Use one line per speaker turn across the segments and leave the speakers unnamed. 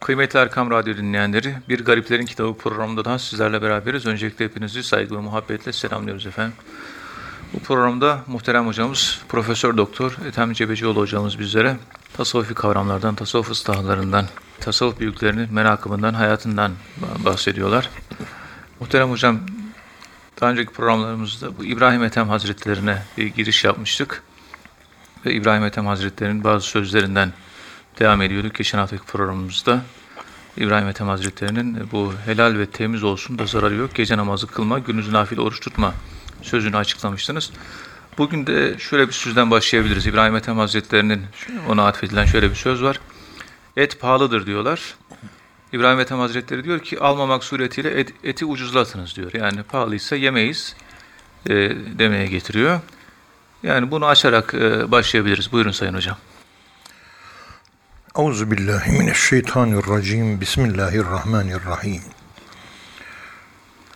Kıymetli Erkam Radyo dinleyenleri, Bir Gariplerin Kitabı programında daha sizlerle beraberiz. Öncelikle hepinizi saygı ve muhabbetle selamlıyoruz efendim. Bu programda muhterem hocamız Profesör Doktor Ethem Cebecioğlu hocamız bizlere tasavvufi kavramlardan, tasavvuf ıslahlarından, tasavvuf büyüklerinin merakımından, hayatından bahsediyorlar. Muhterem hocam, daha önceki programlarımızda bu İbrahim Ethem Hazretlerine bir giriş yapmıştık. Ve İbrahim Ethem Hazretleri'nin bazı sözlerinden devam ediyorduk geçen haftaki programımızda. İbrahim Ethem Hazretleri'nin bu helal ve temiz olsun da zararı yok. Gece namazı kılma, gündüz nafile oruç tutma sözünü açıklamıştınız. Bugün de şöyle bir sözden başlayabiliriz. İbrahim Ethem Hazretleri'nin ona atfedilen şöyle bir söz var. Et pahalıdır diyorlar. İbrahim Ethem Hazretleri diyor ki almamak suretiyle et, eti ucuzlatınız diyor. Yani pahalıysa yemeyiz e, demeye getiriyor. Yani bunu açarak e, başlayabiliriz. Buyurun Sayın Hocam.
Euzu billahi mineşşeytanirracim. Bismillahirrahmanirrahim.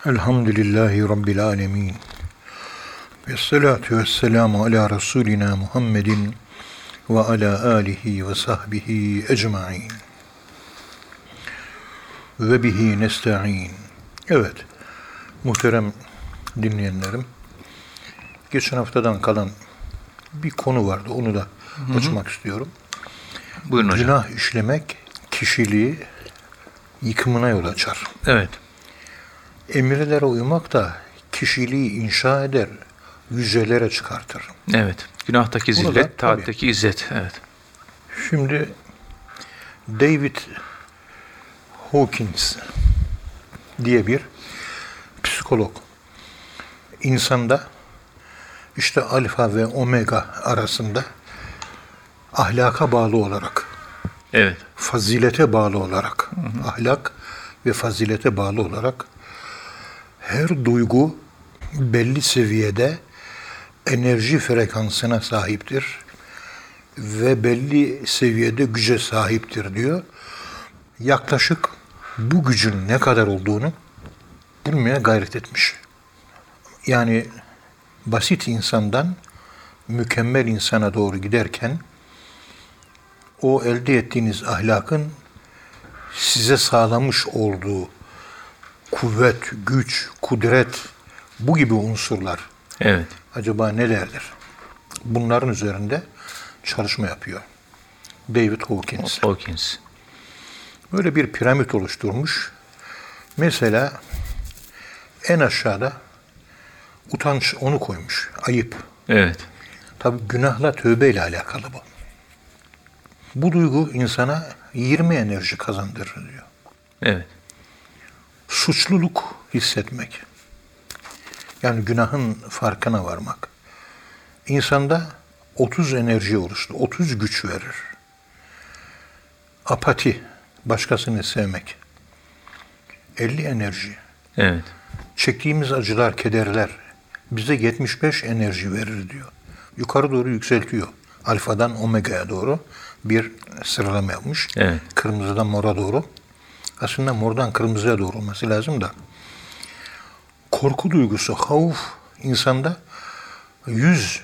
Elhamdülillahi rabbil alamin. Ve salatu vesselamu ala rasulina Muhammedin ve ala alihi ve sahbihi ecmaîn. Ve bihi nesta'in. Evet. Muhterem dinleyenlerim. Geçen haftadan kalan bir konu vardı. Onu da açmak istiyorum.
Buyurun hocam.
Günah işlemek kişiliği yıkımına yol açar.
Evet.
Emirlere uymak da kişiliği inşa eder, yücelere çıkartır.
Evet. Günahtaki
Bunu da,
zillet,
tabii.
taatteki izzet. Evet.
Şimdi David Hawkins diye bir psikolog insanda işte alfa ve omega arasında ahlaka bağlı olarak
Evet.
fazilete bağlı olarak, ahlak ve fazilete bağlı olarak her duygu belli seviyede enerji frekansına sahiptir ve belli seviyede güce sahiptir diyor. Yaklaşık bu gücün ne kadar olduğunu bulmaya gayret etmiş. Yani basit insandan mükemmel insana doğru giderken o elde ettiğiniz ahlakın size sağlamış olduğu kuvvet, güç, kudret bu gibi unsurlar
Evet.
acaba nelerdir? Bunların üzerinde çalışma yapıyor. David Hawkins.
Hawkins.
Böyle bir piramit oluşturmuş. Mesela en aşağıda utanç onu koymuş. Ayıp.
Evet.
Tabi günahla tövbe ile alakalı bu. Bu duygu insana 20 enerji kazandırır diyor.
Evet.
Suçluluk hissetmek. Yani günahın farkına varmak. İnsanda 30 enerji oluştu. 30 güç verir. Apati, başkasını sevmek. 50 enerji.
Evet.
Çektiğimiz acılar, kederler bize 75 enerji verir diyor. Yukarı doğru yükseltiyor. Alfadan omega'ya doğru bir sıralama yapmış.
Evet.
Kırmızıdan mora doğru. Aslında mordan kırmızıya doğru olması lazım da. Korku duygusu, havf insanda yüz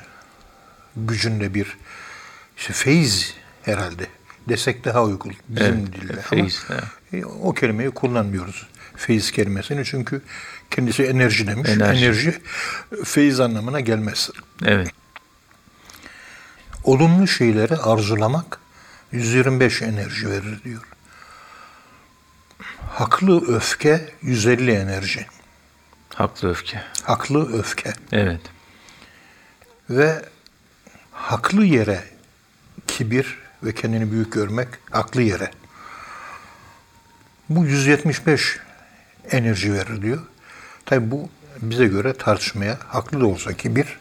gücünde bir işte feyiz herhalde desek daha uygun bizim
Evet,
dilde.
feyiz,
Ama
evet.
e, o kelimeyi kullanmıyoruz. Feyiz kelimesini çünkü kendisi enerji demiş.
Enerji.
Enerji, feyiz anlamına gelmez.
Evet.
Olumlu şeyleri arzulamak 125 enerji verir diyor. Haklı öfke 150 enerji.
Haklı öfke.
Haklı öfke.
Evet.
Ve haklı yere kibir ve kendini büyük görmek haklı yere. Bu 175 enerji verir diyor. Tabi bu bize göre tartışmaya haklı da olsa kibir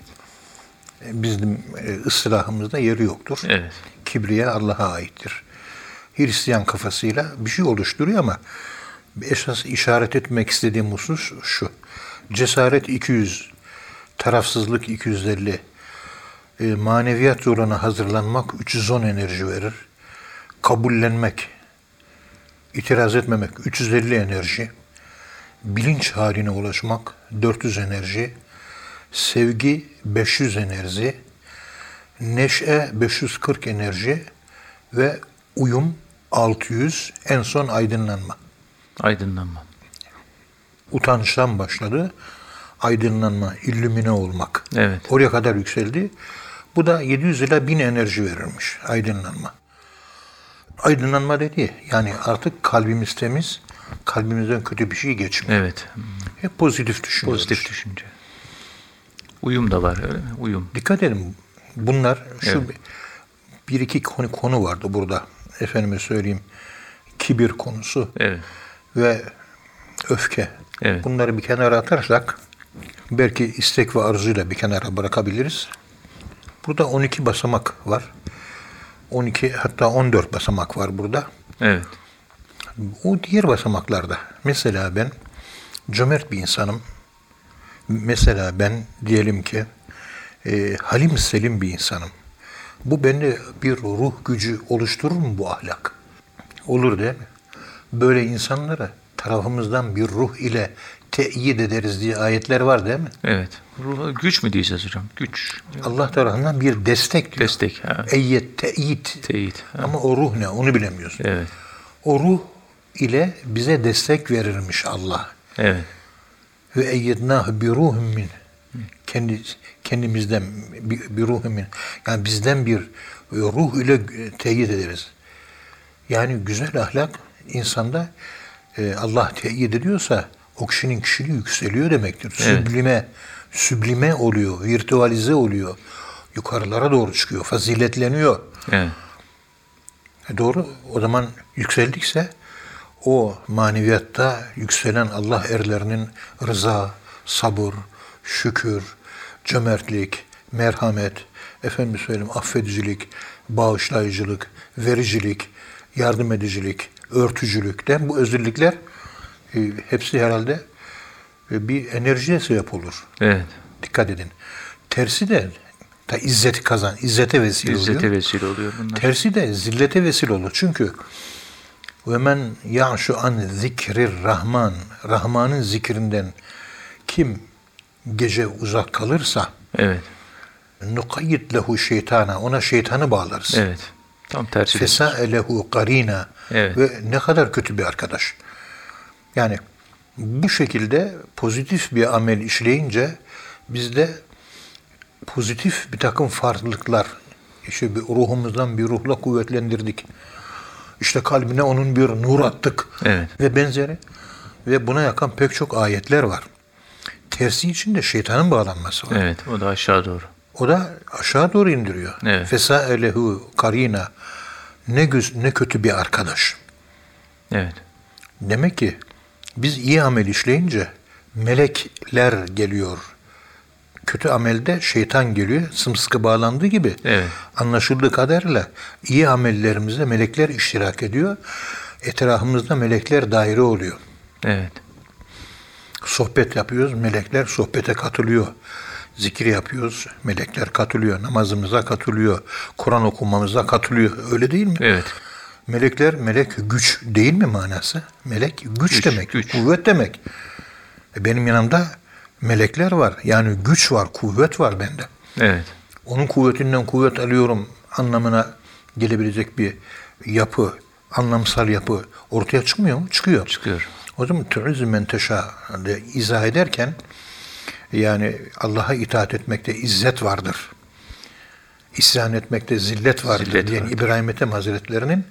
e, bizim e, ıslahımızda yeri yoktur.
Evet.
Kibriye Allah'a aittir. Hristiyan kafasıyla bir şey oluşturuyor ama esas işaret etmek istediğim husus şu. Cesaret 200, tarafsızlık 250, e, maneviyat yoluna hazırlanmak 310 enerji verir. Kabullenmek, itiraz etmemek 350 enerji. Bilinç haline ulaşmak 400 enerji. Sevgi 500 enerji. Neşe 540 enerji ve uyum 600 en son aydınlanma.
Aydınlanma.
Utançtan başladı. Aydınlanma, illümine olmak.
Evet.
Oraya kadar yükseldi. Bu da 700 ila 1000 enerji verirmiş aydınlanma. Aydınlanma dedi yani artık kalbimiz temiz, kalbimizden kötü bir şey geçmiyor.
Evet.
Hep pozitif düşünüyoruz.
Pozitif düşünce. Uyum da var öyle mi? Uyum.
Dikkat edin bunlar şu
Evet.
bir iki konu, konu vardı burada. Efendime söyleyeyim kibir konusu
Evet.
ve öfke.
Evet.
Bunları bir kenara atarsak belki istek ve arzuyu da bir kenara bırakabiliriz. Burada 12 basamak var. 12 hatta 14 basamak var burada.
Evet.
O diğer basamaklarda mesela ben cömert bir insanım. Mesela ben diyelim ki e, halim selim bir insanım. Bu bende bir ruh gücü oluşturur mu bu ahlak? Olur değil mi? Böyle insanlara tarafımızdan bir ruh ile teyit ederiz diye ayetler var değil mi?
Evet. Ruha güç mü diyeceğiz hocam? Güç.
Allah tarafından bir destek diyor.
Destek. Ha.
Eyyet, teyit.
Teyit. Ha.
Ama o ruh ne? Onu bilemiyorsun.
Evet.
O ruh ile bize destek verirmiş Allah.
Evet.
Ve eyyednâhu bi ruhun min. Kendi, kendimizden bir, bir min. Yani bizden bir ruh ile teyit ederiz. Yani güzel ahlak insanda e, Allah teyit ediyorsa o kişinin kişiliği yükseliyor demektir.
Evet.
Süblime, süblime oluyor, virtüalize oluyor. Yukarılara doğru çıkıyor, faziletleniyor.
Evet.
E Doğru. O zaman yükseldikse o maneviyatta yükselen Allah erlerinin rıza, sabır, şükür, cömertlik, merhamet, efendim söyleyeyim affedicilik, bağışlayıcılık, vericilik, yardım edicilik, örtücülükten bu özellikler e, hepsi herhalde e, bir enerjiye sebep olur.
Evet.
Dikkat edin. Tersi de da izzeti kazan, izzete vesile oluyor.
İzzete vesile oluyor bunlar.
Tersi de zillete vesile olur. Çünkü ve men ya'şu an zikrir rahman Rahman'ın zikrinden kim gece uzak kalırsa
Evet.
nukayyid lehu şeytana ona şeytanı bağlarız.
Evet. Tam tersi. de.
Fesa'e lehu karina
Evet.
ve ne kadar kötü bir arkadaş. Yani bu şekilde pozitif bir amel işleyince bizde pozitif bir takım farklılıklar işte bir ruhumuzdan bir ruhla kuvvetlendirdik. İşte kalbine onun bir nur attık
Evet.
ve benzeri. Ve buna yakan pek çok ayetler var. Tersi için de şeytanın bağlanması var.
Evet. O da aşağı doğru.
O da aşağı doğru indiriyor.
Evet.
Fesa'e lehu karina ne göz, ne kötü bir arkadaş.
Evet.
Demek ki biz iyi amel işleyince melekler geliyor. Kötü amelde şeytan geliyor. Sımsıkı bağlandığı gibi.
Evet.
Anlaşıldığı kadarıyla iyi amellerimizde melekler iştirak ediyor. Etrafımızda melekler daire oluyor.
Evet.
Sohbet yapıyoruz, melekler sohbete katılıyor. Zikir yapıyoruz, melekler katılıyor. Namazımıza katılıyor. Kur'an okumamıza katılıyor. Öyle değil mi?
Evet.
Melekler, melek güç değil mi manası? Melek güç,
Güç,
demek,
güç.
kuvvet demek. E benim yanımda melekler var. Yani güç var, kuvvet var bende.
Evet.
Onun kuvvetinden kuvvet alıyorum anlamına gelebilecek bir yapı, anlamsal yapı ortaya çıkmıyor mu? Çıkıyor.
Çıkıyor.
O zaman tu'izü men de izah ederken yani Allah'a itaat etmekte izzet vardır. İsyan etmekte zillet vardır
Zillet
diyen
vardır.
İbrahim Ethem Hazretleri'nin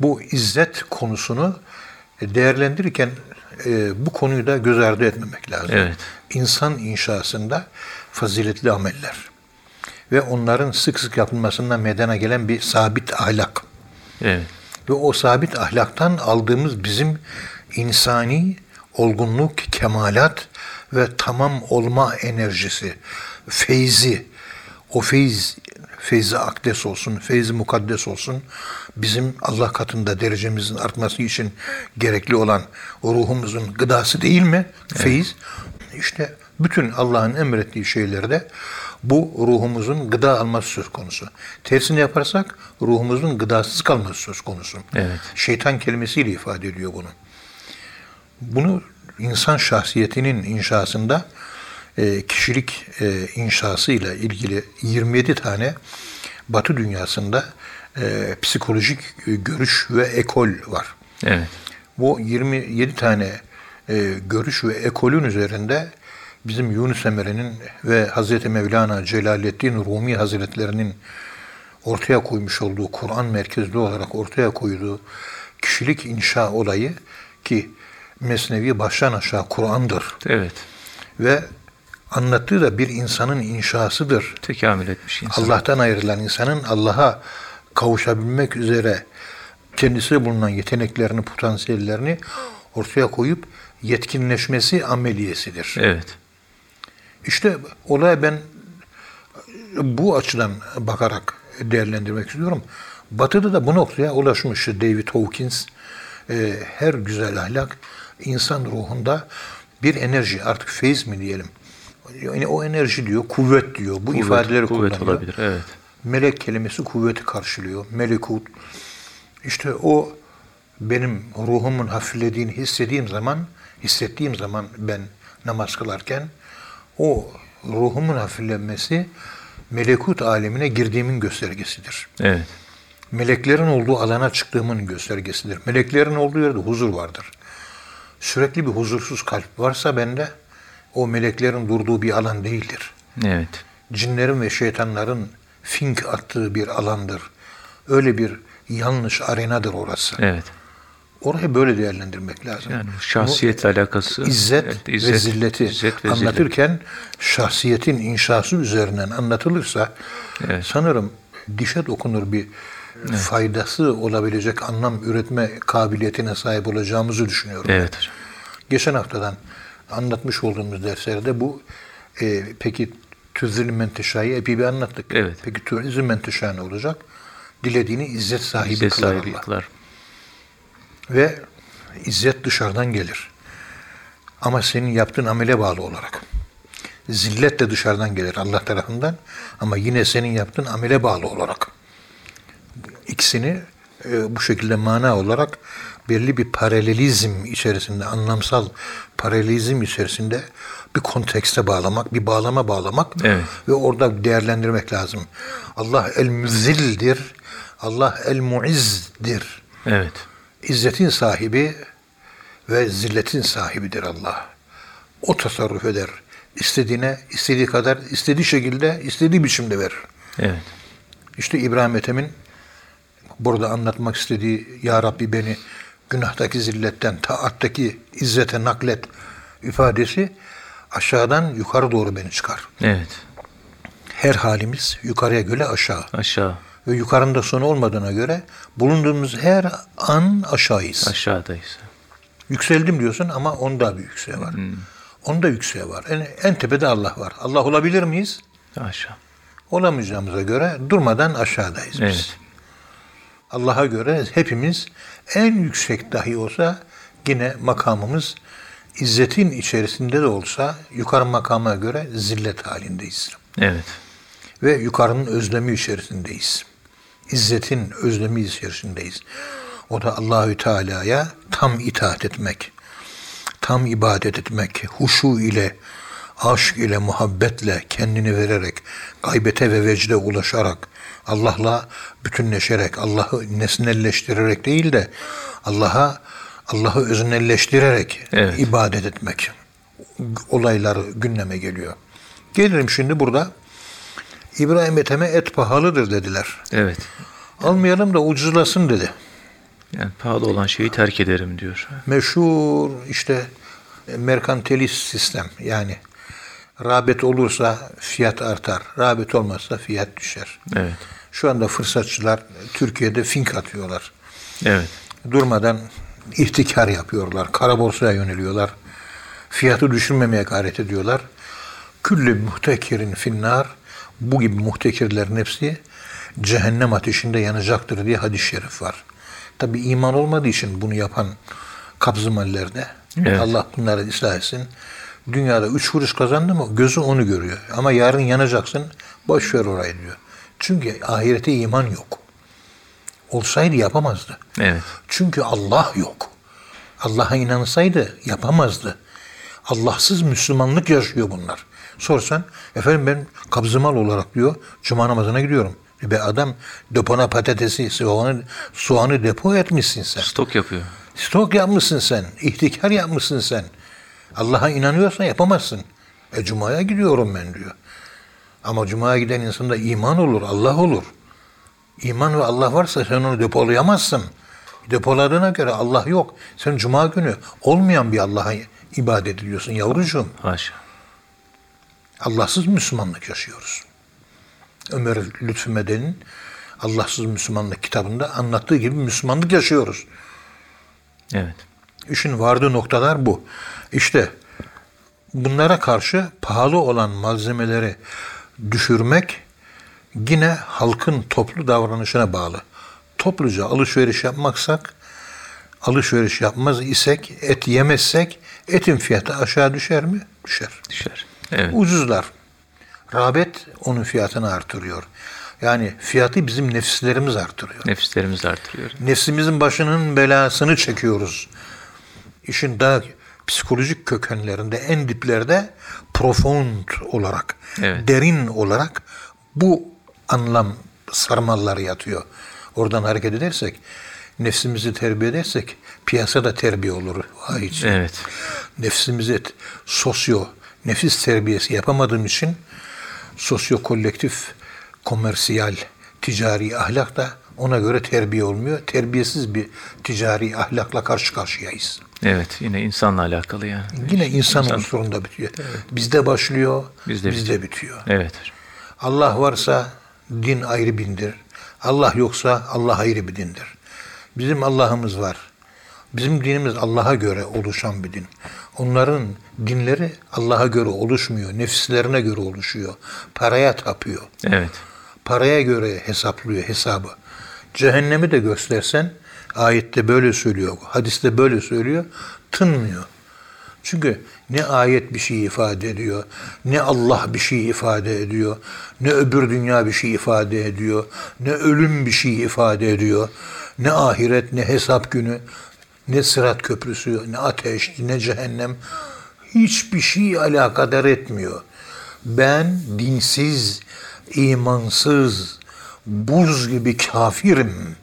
bu izzet konusunu değerlendirirken e, bu konuyu da göz ardı etmemek lazım.
Evet.
İnsan inşasında faziletli ameller ve onların sık sık yapılmasından meydana gelen bir sabit ahlak
Evet.
ve o sabit ahlaktan aldığımız bizim insani olgunluk, kemalat ve tamam olma enerjisi, feyzi, o feyz, feyzi akdes olsun, feyzi mukaddes olsun, bizim Allah katında derecemizin artması için gerekli olan o ruhumuzun gıdası değil mi? Feyiz. İşte bütün Allah'ın emrettiği şeylerde bu ruhumuzun gıda alması söz konusu. Tersini yaparsak ruhumuzun gıdasız kalması söz konusu.
Evet.
Şeytan kelimesiyle ifade ediyor bunu. Bunu insan şahsiyetinin inşasında e, kişilik e, inşasıyla ilgili 27 tane Batı dünyasında e, psikolojik görüş ve ekol var.
Evet.
Bu 27 tane görüş ve ekolün üzerinde bizim Yunus Emre'nin ve Hazreti Mevlana Celaleddin Rumi Hazretlerinin ortaya koymuş olduğu Kur'an merkezli olarak ortaya koyduğu kişilik inşa olayı ki Mesnevi baştan aşağı Kur'an'dır
Evet.
ve anlattığı da bir insanın inşasıdır.
Tekamül etmiş insan.
Allah'tan ayrılan insanın Allah'a kavuşabilmek üzere kendisinde bulunan yeteneklerini, potansiyellerini ortaya koyup yetkinleşmesi ameliyesidir.
Evet.
İşte olaya ben bu açıdan bakarak değerlendirmek istiyorum. Batı'da da bu noktaya ulaşmış David Hawkins. Ee, her güzel ahlak insan ruhunda bir enerji, artık feyiz mi diyelim. Yani o enerji diyor, kuvvet diyor. Bu
Kuvvet-
ifadeleri
kuvvet
kullanıyor.
olabilir. Evet.
Melek kelimesi kuvveti karşılıyor. Melekut. İşte o benim ruhumun hafiflediğini hissettiğim zaman, hissettiğim zaman ben namaz kılarken o ruhumun hafiflenmesi melekut alemine girdiğimin göstergesidir.
Evet.
Meleklerin olduğu alana çıktığımın göstergesidir. Meleklerin olduğu yerde huzur vardır. Sürekli bir huzursuz kalp varsa bende o meleklerin durduğu bir alan değildir
Evet.
cinlerin ve şeytanların fink attığı bir alandır. Öyle bir yanlış arenadır orası.
Evet.
Orayı böyle değerlendirmek lazım.
Yani şahsiyetle alakası.
Bu İzzet,
Evet,
ve zilleti
izzet ve zillet.
anlatırken şahsiyetin inşası üzerinden anlatılırsa
Evet.
sanırım dişe dokunur bir faydası olabilecek anlam üretme kabiliyetine sahip olacağımızı düşünüyorum.
Evet hocam.
Geçen haftadan anlatmış olduğumuz derslerde bu e, peki tüzzül menteşayı epey bir anlattık.
Evet.
Peki tüzzül menteşa ne olacak? Dilediğini izzet sahibi
İzzet
kılar
sahibi
Allah.
kılar.
Ve izzet dışarıdan gelir. Ama senin yaptığın amele bağlı olarak. Zillet de dışarıdan gelir Allah tarafından ama yine senin yaptığın amele bağlı olarak. İkisini e, bu şekilde mana olarak belli bir paralelizm içerisinde, anlamsal paralelizm içerisinde bir kontekste bağlamak, bir bağlama bağlamak
Evet.
ve orada değerlendirmek lazım. Allah el-müzildir, Allah el-muizzdir.
Evet.
İzzetin sahibi ve zilletin sahibidir Allah. O tasarruf eder. İstediğine, istediği kadar, istediği şekilde, istediği biçimde verir.
Evet.
İşte İbrahim Ethem'in burada anlatmak istediği Ya Rabbi beni günahtaki zilletten, taattaki izzete naklet ifadesi aşağıdan yukarı doğru beni çıkar.
Evet.
Her halimiz yukarıya göre aşağı.
Aşağı.
Ve yukarında sonu olmadığına göre bulunduğumuz her an aşağıyız.
Aşağıdayız.
Yükseldim diyorsun ama onda bir yükseğe var. Onda yükseğe var. En, en tepede Allah var. Allah olabilir miyiz?
Aşağı.
Olamayacağımıza göre durmadan aşağıdayız biz. Allah'a göre hepimiz en yüksek dahi olsa yine makamımız izzetin içerisinde de olsa yukarı makama göre zillet halindeyiz.
Evet.
Ve yukarının özlemi içerisindeyiz. İzzetin özlemi içerisindeyiz. O da Allahü Teala'ya tam itaat etmek, tam ibadet etmek, huşu ile, aşk ile, muhabbetle kendini vererek, gaybete ve vecde ulaşarak, Allah'la bütünleşerek, Allah'ı nesnelleştirerek değil de Allah'a Allah'ı öznelleştirerek
Evet.
ibadet etmek olayları gündeme geliyor. Gelirim şimdi burada İbrahim Ethem'e et pahalıdır dediler.
Evet.
Almayalım da ucuzlasın dedi.
Yani pahalı olan şeyi terk ederim diyor.
Meşhur işte merkantilist sistem yani rağbet olursa fiyat artar, rağbet olmazsa fiyat düşer.
Evet.
Şu anda fırsatçılar Türkiye'de fink atıyorlar.
Evet.
Durmadan ihtikar yapıyorlar, kara borsaya yöneliyorlar. Fiyatı düşürmemeye gayret ediyorlar. Küllü muhtekirin finnar bu gibi muhtekirlerin hepsi cehennem ateşinde yanacaktır diye hadis-i şerif var. Tabi iman olmadığı için bunu yapan kabzımallerde
Evet.
Allah bunları ıslah etsin. Dünyada üç kuruş kazandı mı gözü onu görüyor. Ama yarın yanacaksın boş ver orayı diyor. Çünkü ahirete iman yok. Olsaydı yapamazdı.
Evet.
Çünkü Allah yok. Allah'a inansaydı yapamazdı. Allahsız Müslümanlık yaşıyor bunlar. Sorsan, efendim ben kabzımal olarak diyor, cuma namazına gidiyorum. E Be adam depona patatesi, soğanı, soğanı depo etmişsin sen.
Stok yapıyor.
Stok yapmışsın sen. ihtikar yapmışsın sen. Allah'a inanıyorsan yapamazsın. E Cuma'ya gidiyorum ben diyor. Ama Cuma'ya giden insanda iman olur, Allah olur. İman ve Allah varsa sen onu depolayamazsın. Depoladığına göre Allah yok. Sen Cuma günü olmayan bir Allah'a ibadet ediyorsun yavrucuğum.
Haşa.
Allahsız Müslümanlık yaşıyoruz. Ömer Lütfü Meden'in Allahsız Müslümanlık kitabında anlattığı gibi Müslümanlık yaşıyoruz.
Evet.
İşin vardığı noktalar bu. İşte bunlara karşı pahalı olan malzemeleri düşürmek yine halkın toplu davranışına bağlı. Topluca alışveriş yapmaksak, alışveriş yapmaz isek, et yemezsek etin fiyatı aşağı düşer mi? Düşer.
Düşer. Evet.
Ucuzlar. Rağbet onun fiyatını artırıyor. Yani fiyatı bizim nefislerimiz artırıyor.
Nefislerimiz artırıyor.
Nefsimizin başının belasını çekiyoruz. İşin daha psikolojik kökenlerinde, en diplerde profound olarak,
Evet.
derin olarak bu anlam sarmalları yatıyor. Oradan hareket edersek, nefsimizi terbiye edersek piyasada terbiye olur. İçin.
Evet.
Nefsimizi sosyo, nefis terbiyesi yapamadığım için sosyo kolektif, komersiyal, ticari ahlak da ona göre terbiye olmuyor. Terbiyesiz bir ticari ahlakla karşı karşıyayız.
Evet. Yine insanla alakalı yani.
Yine insan,
İnsan-
unsurunda bitiyor. Bizde başlıyor,
Bizde
bizde, bitiyor.
Evet.
Allah varsa din ayrı bindir. Allah yoksa Allah ayrı bir dindir. Bizim Allah'ımız var. Bizim dinimiz Allah'a göre oluşan bir din. Onların dinleri Allah'a göre oluşmuyor. Nefislerine göre oluşuyor. Paraya tapıyor.
Evet.
Paraya göre hesaplıyor hesabı. Cehennemi de göstersen ayette böyle söylüyor, hadiste böyle söylüyor, tınmıyor. Çünkü ne ayet bir şey ifade ediyor, ne Allah bir şey ifade ediyor, ne öbür dünya bir şey ifade ediyor, ne ölüm bir şey ifade ediyor, ne ahiret, ne hesap günü, ne sırat köprüsü, ne ateş, ne cehennem hiçbir şey alakadar etmiyor. Ben dinsiz, imansız, buz gibi kafirim.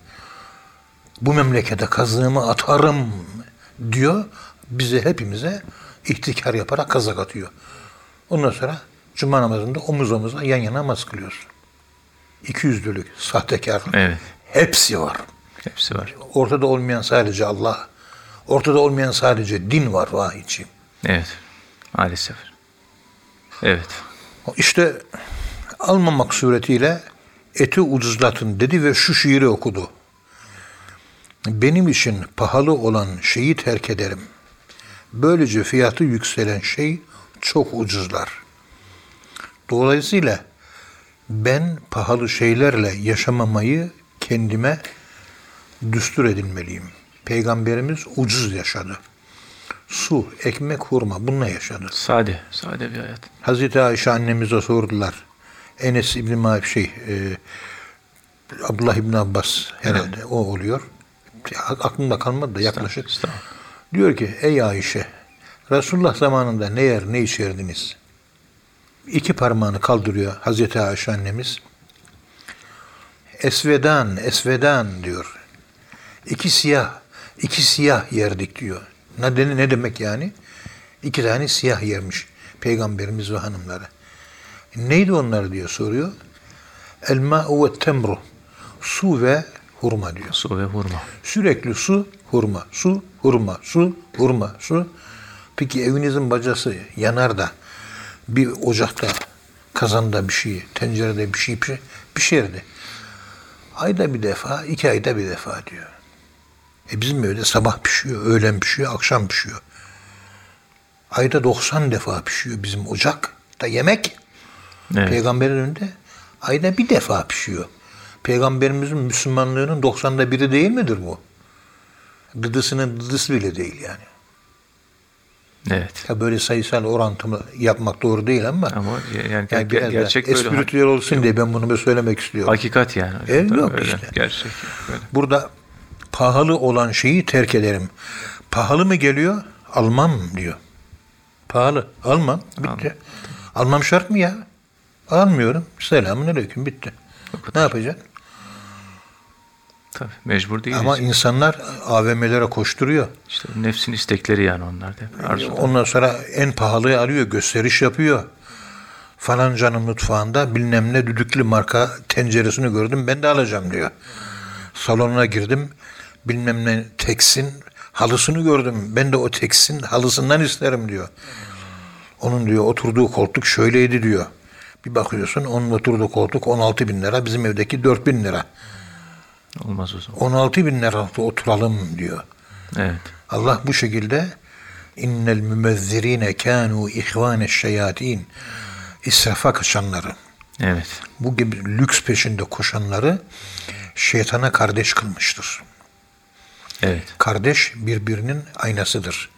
Bu memlekete kazığımı atarım diyor. Bize hepimize ihtikar yaparak kazak atıyor. Ondan sonra cuma namazında omuz omuza yan yana namaz kılıyoruz. İkiyüzlülük, sahtekarlık
Evet.
hepsi var.
Hepsi var.
Ortada olmayan sadece Allah. Ortada olmayan sadece din var vahiyciğim.
Evet. Maalesef. Evet.
İşte almamak suretiyle eti ucuzlatın dedi ve şu şiiri okudu. Benim için pahalı olan şeyi terk ederim. Böylece fiyatı yükselen şey çok ucuzlar. Dolayısıyla ben pahalı şeylerle yaşamamayı kendime düstur edinmeliyim. Peygamberimiz ucuz yaşadı. Su, ekmek, hurma bununla yaşadı.
Sade. Sade bir hayat.
Hazreti Ayşe annemize sordular. Enes İbni Malik şey, e, Abdullah İbni Abbas herhalde o oluyor. Aklımda kalmadı da yaklaşık. Diyor ki ey Ayşe Resulullah zamanında ne yer ne içerdiniz? İki parmağını kaldırıyor Hazreti Ayşe annemiz. Esvedan, esvedan diyor. İki siyah, iki siyah yerdik diyor. Ne, ne demek yani? İki tane siyah yermiş peygamberimiz ve hanımları. Neydi onlar diyor soruyor. El ma'u ve temru. Su ve hurma diyor.
Su ve hurma.
Sürekli su, hurma, su, hurma, su, hurma, su. Peki evinizin bacası yanar da bir ocakta, kazanda bir şey, tencerede bir şey pişer, pişerdi. Ayda bir defa, iki ayda bir defa diyor. E bizim evde sabah pişiyor, öğlen pişiyor, akşam pişiyor. Ayda 90 defa pişiyor bizim ocakta yemek.
Evet.
Peygamberin önünde ayda bir defa pişiyor. Peygamberimizin Müslümanlığının 90'da biri değil midir bu? Dıdısının dıdısı bile değil yani.
Evet.
Ya böyle sayısal orantımı yapmak doğru değil ama,
Ama yani,
yani
ger- gerçek böyle.
espritüel olsun diye ben bunu böyle söylemek istiyorum.
Hakikat yani.
E,
Tabii
yok
öyle.
işte.
Gerçek. Böyle.
Burada pahalı olan şeyi terk ederim. Pahalı mı geliyor? Almam diyor. Pahalı. Almam. Bitti. Almam şart mı ya? Almıyorum. Selamun aleyküm. Bitti. Ne yapacaksın?
Tabii mecbur değiliz.
Ama insanlar AVM'lere koşturuyor.
İşte nefsin istekleri yani onlar da. Arzu.
Ondan sonra en pahalıyı arıyor, gösteriş yapıyor. Falancanın mutfağında bilmem ne düdüklü marka tenceresini gördüm, ben de alacağım diyor. Salonuna girdim, bilmem ne teksin halısını gördüm, ben de o teksin halısından isterim diyor. Onun diyor oturduğu koltuk şöyleydi diyor. Bir bakıyorsun onun oturduğu koltuk 16 bin lira, bizim evdeki 4 bin lira.
Olmaz o zaman.
16 bin lira oturalım diyor.
Evet.
Allah bu şekilde innel mümezzirine kanu ihvane şeyatin israfa kaçanları
Evet.
bu gibi lüks peşinde koşanları şeytana kardeş kılmıştır.
Evet.
Kardeş birbirinin aynasıdır.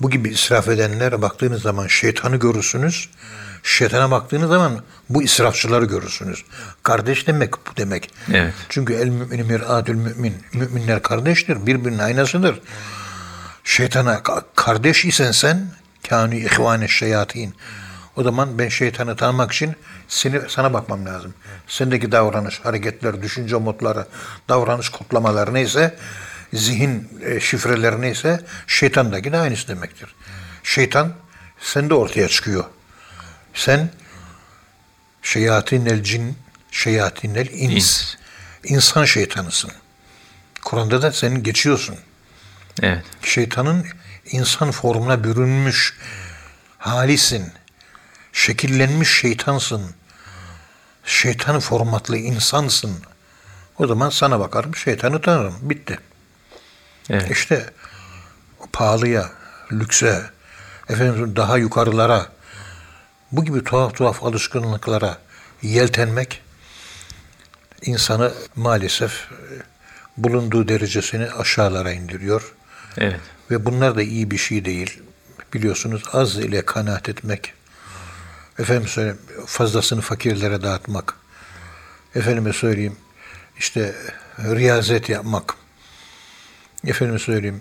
Bu gibi israf edenlere baktığınız zaman şeytanı görürsünüz. Şeytana baktığınız zaman bu israfçıları görürsünüz. Kardeş demek bu demek.
Evet.
Çünkü el mümini mir'atül mümin. Müminler kardeştir. Birbirinin aynasıdır. Şeytana ka- kardeş isen sen kânü ihvâne şeyatin. O zaman ben şeytanı tanımak için seni, sana bakmam lazım. Sendeki davranış, hareketler, düşünce modları, davranış kodlamaları neyse, zihin e, şifreleri neyse, şeytandaki de aynısı demektir. Şeytan sende ortaya çıkıyor. Sen şeyatinel cin, şeyatinel ins.
İns.
İnsan şeytanısın. Kur'an'da da senin geçiyorsun.
Evet.
Şeytanın insan formuna bürünmüş halisin. Şekillenmiş şeytansın. Şeytan formatlı insansın. O zaman sana bakarım, şeytanı tanırım. Bitti.
Evet.
İşte pahalıya, lükse, efendim daha yukarılara, bu gibi tuhaf tuhaf alışkanlıklara yeltenmek insanı maalesef e, bulunduğu derecesini aşağılara indiriyor.
Evet.
Ve bunlar da iyi bir şey değil. Biliyorsunuz az ile kanaat etmek, efendim söyleyeyim fazlasını fakirlere dağıtmak, efendime söyleyeyim işte riyazet yapmak, efendime söyleyeyim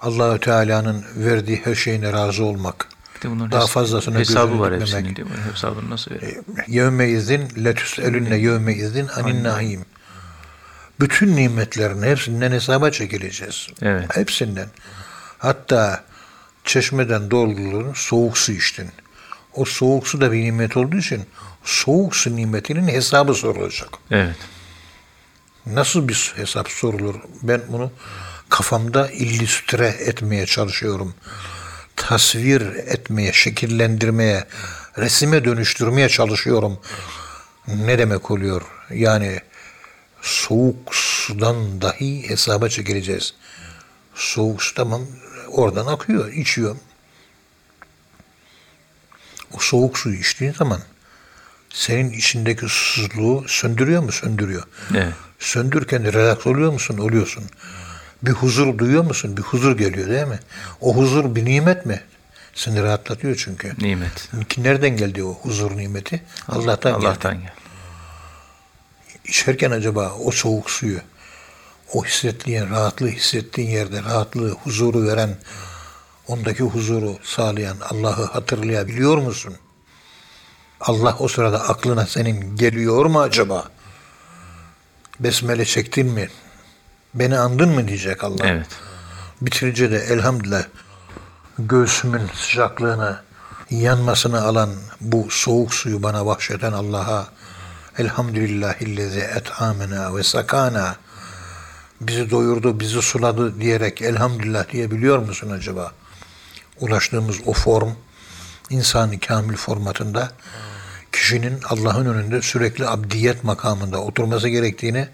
Allahü Teala'nın verdiği her şeyine razı olmak,
De bunların
daha fazlasına
hesabı var hepsinin değil mi? Hesabını nasıl verir?
Yevme izin letüs elünne yevme izin anin nahim. Bütün nimetlerin hepsinden hesaba çekileceğiz.
Evet.
Hepsinden. Hatta çeşmeden doldurulur, soğuk su içtin. O soğuk su da bir nimet olduğu için soğuk su nimetinin hesabı sorulacak.
Evet.
Nasıl bir hesap sorulur? Ben bunu kafamda illüstre etmeye çalışıyorum. Tasvir etmeye, şekillendirmeye, resime dönüştürmeye çalışıyorum. Ne demek oluyor? Yani soğuk sudan dahi hesaba çekileceğiz. Soğuk su tamam oradan akıyor, içiyor. O soğuk suyu içtiğin zaman senin içindeki susuzluğu söndürüyor mu? Söndürüyor.
Evet.
Söndürken relax oluyor musun? Oluyorsun. Bir huzur duyuyor musun? Bir huzur geliyor değil mi? O huzur bir nimet mi? Seni rahatlatıyor çünkü.
Nimet.
Ki Nereden geldi o huzur nimeti? Allah'tan,
Allah'tan
geldi.
gel.
İçerken acaba o soğuk suyu, o hissettiğin, rahatlığı hissettiğin yerde rahatlığı, huzuru veren, ondaki huzuru sağlayan Allah'ı hatırlayabiliyor musun? Allah o sırada aklına senin geliyor mu acaba? Besmele çektin mi? Beni andın mı diyecek Allah.
Evet.
Bitirince de elhamdülillah göğsümün sıcaklığını, yanmasını alan bu soğuk suyu bana bahşeden Allah'a elhamdülillahillezi et'amena ve sakana bizi doyurdu, bizi suladı diyerek elhamdülillah diyebiliyor musun acaba? Ulaştığımız o form insani kamil formatında kişinin Allah'ın önünde sürekli abdiyet makamında oturması gerektiğini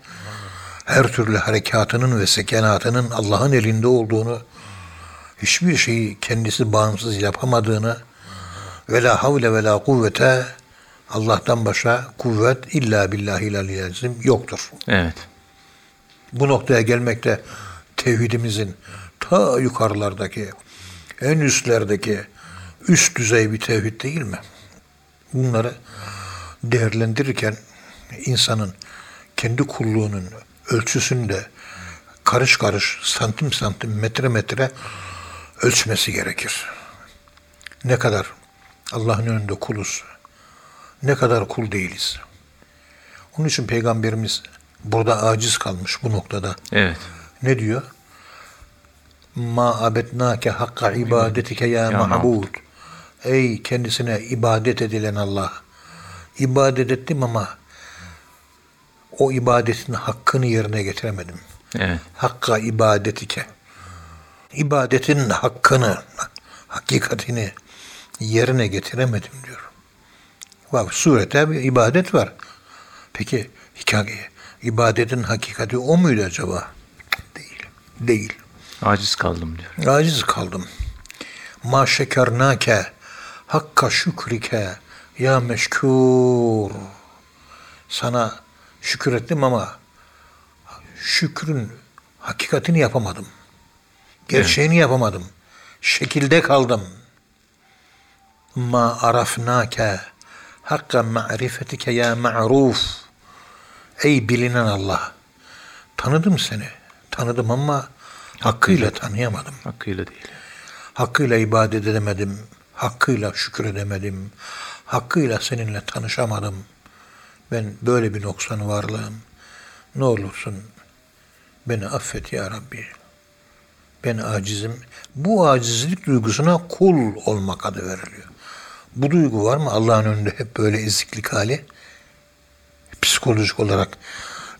her türlü harekatının ve sekenatının Allah'ın elinde olduğunu, hiçbir şeyi kendisi bağımsız yapamadığını ve la havle ve la kuvvete Allah'tan başka kuvvet illa billahi aliyyazim yoktur.
Evet.
Bu noktaya gelmekte tevhidimizin ta yukarılardaki, en üstlerdeki üst düzey bir tevhid değil mi? Bunları değerlendirirken insanın kendi kulluğunun ölçüsünde karış karış, santim santim, metre metre ölçmesi gerekir. Ne kadar Allah'ın önünde kuluz, ne kadar kul değiliz. Onun için Peygamberimiz burada aciz kalmış bu noktada.
Evet.
Ne diyor? Ma abetnake hakka ibadetike
ya,
ma'bud. Ey kendisine ibadet edilen Allah. İbadet ettim ama o ibadetin hakkını yerine getiremedim.
Evet.
Hakka ibadetike. İbadetin hakkını, hakikatini yerine getiremedim diyor. Var, surete bir ibadet var. Peki hikaye, ibadetin hakikati o muydu acaba? Değil. Değil.
Aciz kaldım diyor.
Aciz kaldım. Ma şekernake hakka şükrike ya meşkur. Sana şükür ettim ama şükrün hakikatini yapamadım. Gerçeğini yapamadım. Şekilde kaldım. Ma arafnake hakka ma'rifetike ya ma'ruf. Ey bilinen Allah. Tanıdım seni. Tanıdım ama hakkıyla tanıyamadım.
Hakkıyla değil.
Hakkıyla ibadet edemedim. Hakkıyla şükür edemedim. Hakkıyla seninle tanışamadım. Ben böyle bir noksan varlığım. Ne olursun beni affet ya Rabbi. Ben acizim. Bu acizlik duygusuna kul olmak adı veriliyor. Bu duygu var mı Allah'ın önünde hep böyle eziklik hali? Psikolojik olarak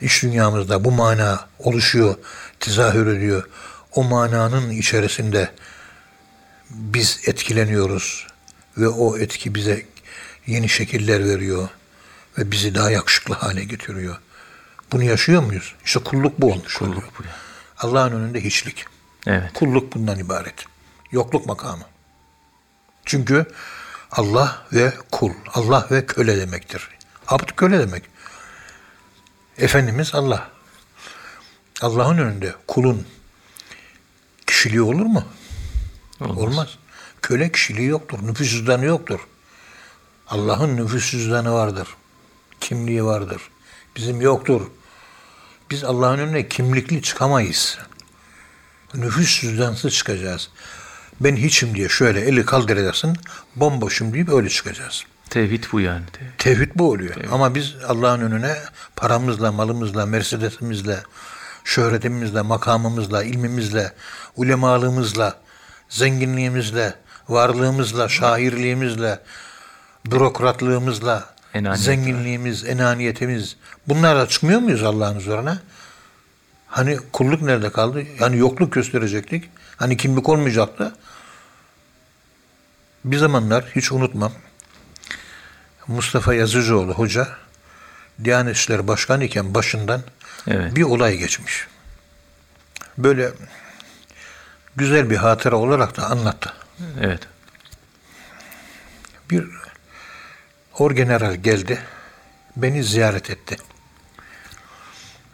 iş dünyamızda bu mana oluşuyor, tezahür ediyor. O mananın içerisinde biz etkileniyoruz ve o etki bize yeni şekiller veriyor ve bizi daha yakışıklı hale getiriyor. Bunu yaşıyor muyuz? İşte kulluk bu olmuş oluyor.
Kulluk bu ya.
Allah'ın önünde hiçlik.
Evet.
Kulluk bundan ibaret. Yokluk makamı. Çünkü Allah ve kul, Allah ve köle demektir. Abd köle demek. Efendimiz Allah. Allah'ın önünde kulun kişiliği olur mu?
Olmaz.
Olmaz. Köle kişiliği yoktur, nüfus cüzdanı yoktur. Allah'ın nüfus cüzdanı vardır. Kimliği vardır. Bizim yoktur. Biz Allah'ın önüne kimlikli çıkamayız. Nüfus cüzdansız çıkacağız. Ben hiçim diye şöyle eli kaldıracaksın, bomboşum deyip öyle çıkacağız.
Tevhid bu yani. Tevhid.
Tevhid bu oluyor. Ama biz Allah'ın önüne paramızla, malımızla, mercedesimizle, şöhretimizle, makamımızla, ilmimizle, ulemalığımızla, zenginliğimizle, varlığımızla, şairliğimizle, bürokratlığımızla,
Enaniyet
zenginliğimiz, enaniyetimiz bunlarla çıkmıyor muyuz Allah'ın huzuruna? Hani kulluk nerede kaldı? Yani yokluk gösterecektik. Hani kimlik olmayacaktı. Bir zamanlar hiç unutmam. Mustafa Yazıcıoğlu hoca Diyanet İşleri Başkanı iken başından
Evet.
bir olay geçmiş. Böyle güzel bir hatıra olarak da anlattı.
Evet.
Bir orgeneral geldi, beni ziyaret etti.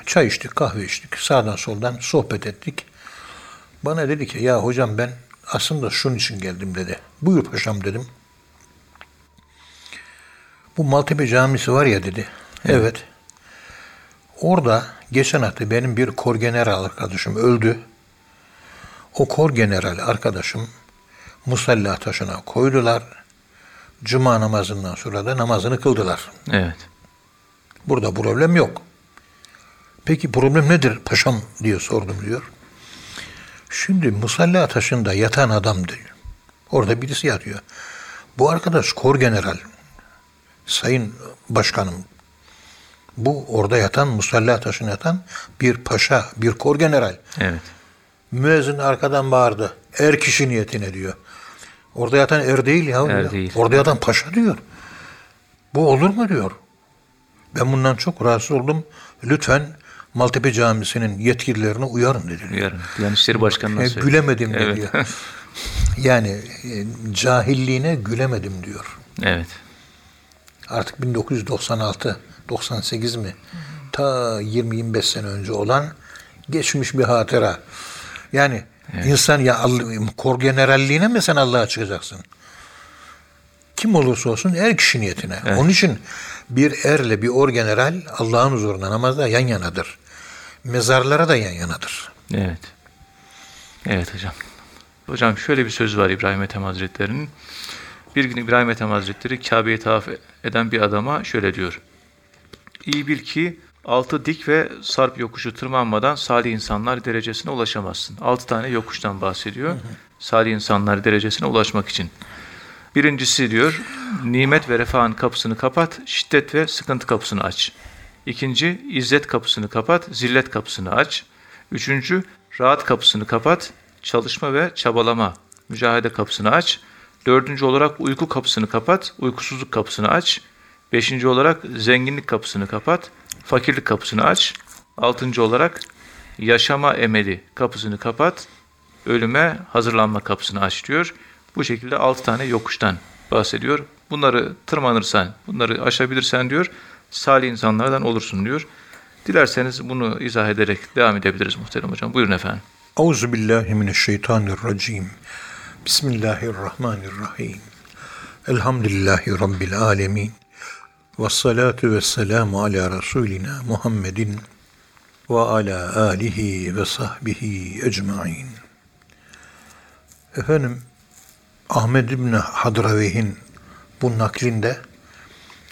Çay içtik, kahve içtik, sağdan soldan sohbet ettik. Bana dedi ki, ya hocam ben aslında şunun için geldim dedi. Buyur paşam dedim. Bu Maltepe Camisi var ya dedi. Evet. Orada geçen hafta benim bir korgeneral arkadaşım öldü. O korgeneral arkadaşım musalla taşına koydular. Cuma namazından sonra da namazını kıldılar.
Evet.
Burada problem yok. Peki problem nedir paşam diye sordum diyor. Şimdi musalla taşında yatan adam diyor. Orada birisi yatıyor. Bu arkadaş kor general. Sayın başkanım. Bu orada yatan musalla taşına yatan bir paşa, bir kor general.
Evet.
Müezzin arkadan bağırdı. Er kişi niyetine diyor. Orada yatan er değil ya.
Er değil.
Orada yatan paşa diyor. Bu olur mu diyor. Ben bundan çok rahatsız oldum. Lütfen Maltepe Camisi'nin yetkililerine uyarın dedi.
Yarın. Diyanet İşleri Başkanı'na
E,
söyledi.
gülemedim
Evet.
diyor. yani e, cahilliğine gülemedim diyor.
evet.
Artık 1996, 98 mi? Ta 20-25 sene önce olan geçmiş bir hatıra. Yani insan ya kor generalliğine mi sen Allah'a çıkacaksın? Kim olursa olsun er kişi niyetine. Onun için bir erle bir orgeneral Allah'ın huzurunda namazda yan yanadır. Mezarlara da yan yanadır.
Evet. Evet hocam. Hocam şöyle bir söz var İbrahim Ethem Hazretleri'nin. Bir gün İbrahim Ethem Hazretleri Kabe'yi tavaf eden bir adama şöyle diyor. İyi bil ki altı dik ve sarp yokuşu tırmanmadan salih insanlar derecesine ulaşamazsın. Altı tane yokuştan bahsediyor. Salih insanlar derecesine ulaşmak için. Birincisi diyor, nimet ve refahın kapısını kapat, şiddet ve sıkıntı kapısını aç. İkinci, izzet kapısını kapat, zillet kapısını aç. Üçüncü, rahat kapısını kapat, çalışma ve çabalama, mücahede kapısını aç. Dördüncü olarak uyku kapısını kapat, uykusuzluk kapısını aç. Beşinci olarak zenginlik kapısını kapat, fakirlik kapısını aç. Altıncı olarak yaşama emeli kapısını kapat, ölüme hazırlanma kapısını aç diyor. Bu şekilde altı tane yokuştan bahsediyor. Bunları tırmanırsan, bunları aşabilirsen diyor, salih insanlardan olursun diyor. Dilerseniz bunu izah ederek devam edebiliriz muhterem hocam. Buyurun efendim.
Euzu billahi mineşşeytanirracim. Bismillahirrahmanirrahim. Elhamdülillahi rabbil alamin. Ves salatu vesselamu ala rasulina Muhammedin ve ala alihi ve sahbihi ecmaîn. Efendim Ahmed İbni Hadraveyh'in bu naklinde